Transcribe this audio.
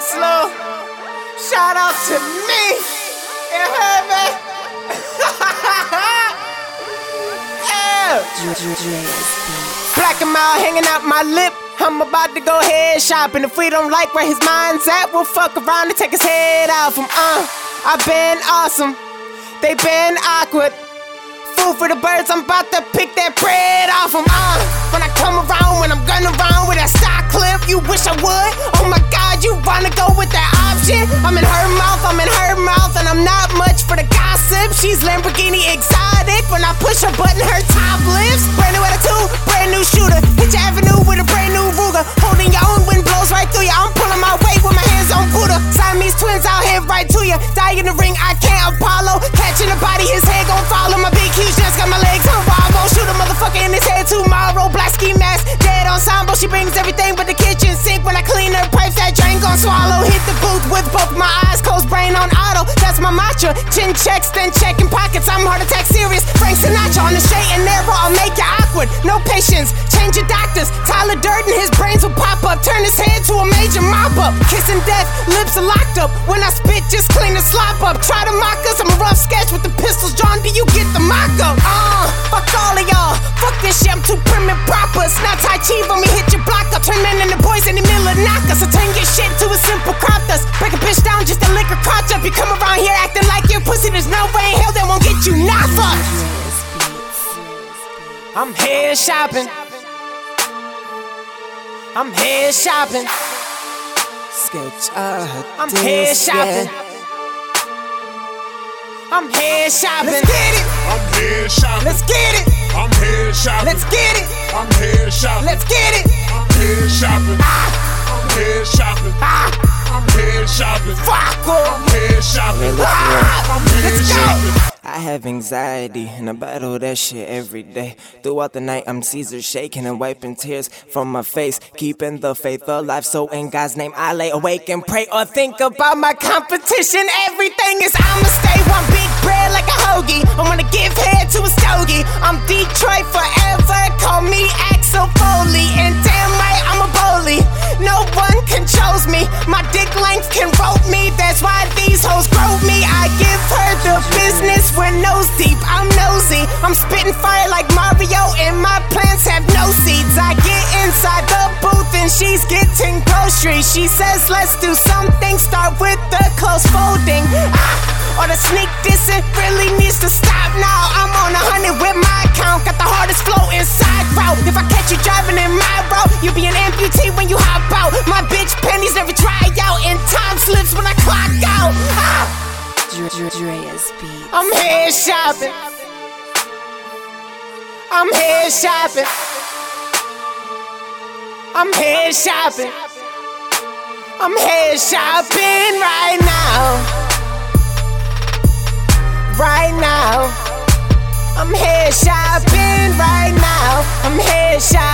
Slow. Shout out to me. You heard me? Black and mild hanging out my lip. I'm about to go head shopping. If we don't like where his mind's at, we'll fuck around and take his head off him. Uh, I've been awesome. They've been awkward. Food for the birds, I'm about to pick that bread off him. Uh, come around, when I'm gunning around with that stock clip, you wish I would. Oh my god, you wanna go with that option? I'm in her mouth, I'm in her mouth, and I'm not much for the gossip. She's Lamborghini exotic. When I push her button, her top lifts. Brand new attitude, brand new shooter. Hit your avenue with a brand new Ruger. Holding your own wind blows right through you. I'm pulling my weight with my hands on Buddha. Siamese twins out here right to you. Die in the ring, I can't Apollo. Catching the body, his head gon' follow. My big huge just got my legs on wobble. Shoot booth with both my eyes closed, brain on auto. That's my mantra. Chin checks, then checking pockets. I'm heart attack serious. Frank Sinatra on the straight and narrow. I'll make you awkward. No patience. Change your doctors. Tyler Durden, his brains will pop up. Turn his head to a major mop up. Kissing death, lips are locked up. When I spit, just clean the slop up. Try to mock us. I'm a rough sketch with the pistols drawn. Do you get the mock up? Uh, fuck all of y'all. Fuck this shit. I'm too prim and proper. It's not Tai Chi when we hit your block up. Turn men into boys in the middle of knock us. So turn your shit I'm head shopping. I'm head shopping. Sketch uh, I'm head shopping. I'm head shopping. Let's get it. I'm head shopping. Let's get it. I'm head shopping. Let's get it. I'm head shopping. Let's get it. I'm head shopping. Ah, I'm head shopping. ah, I'm head shopping. fuck I'm off. head shopping. Ah, I'm head let's go. shopping. I have anxiety and I battle that shit every day. Throughout the night, I'm Caesar shaking and wiping tears from my face, keeping the faith alive. So, in God's name, I lay awake and pray or think about my competition. Everything is I'ma stay one big bread like a hoagie. I'm gonna give head to a stogie. I'm Detroit forever. Call me Axel Foley, and damn right I'm a bully. No one controls me. My dick length can rope me. Nose deep. I'm nosy. I'm spitting fire like Mario, and my plants have no seeds. I get inside the booth and she's getting groceries. She says, let's do something. Start with the close folding. Ah, or the sneak dissing really needs to stop now. I'm on a hundred with my account. Got the hardest flow inside route. If I catch you driving in my route, you'll be an amputee when you hop out. My I'm head shopping. I'm head shopping. I'm head shopping. I'm head shopping right now. Right now. I'm head shopping right now. I'm head shopping.